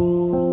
오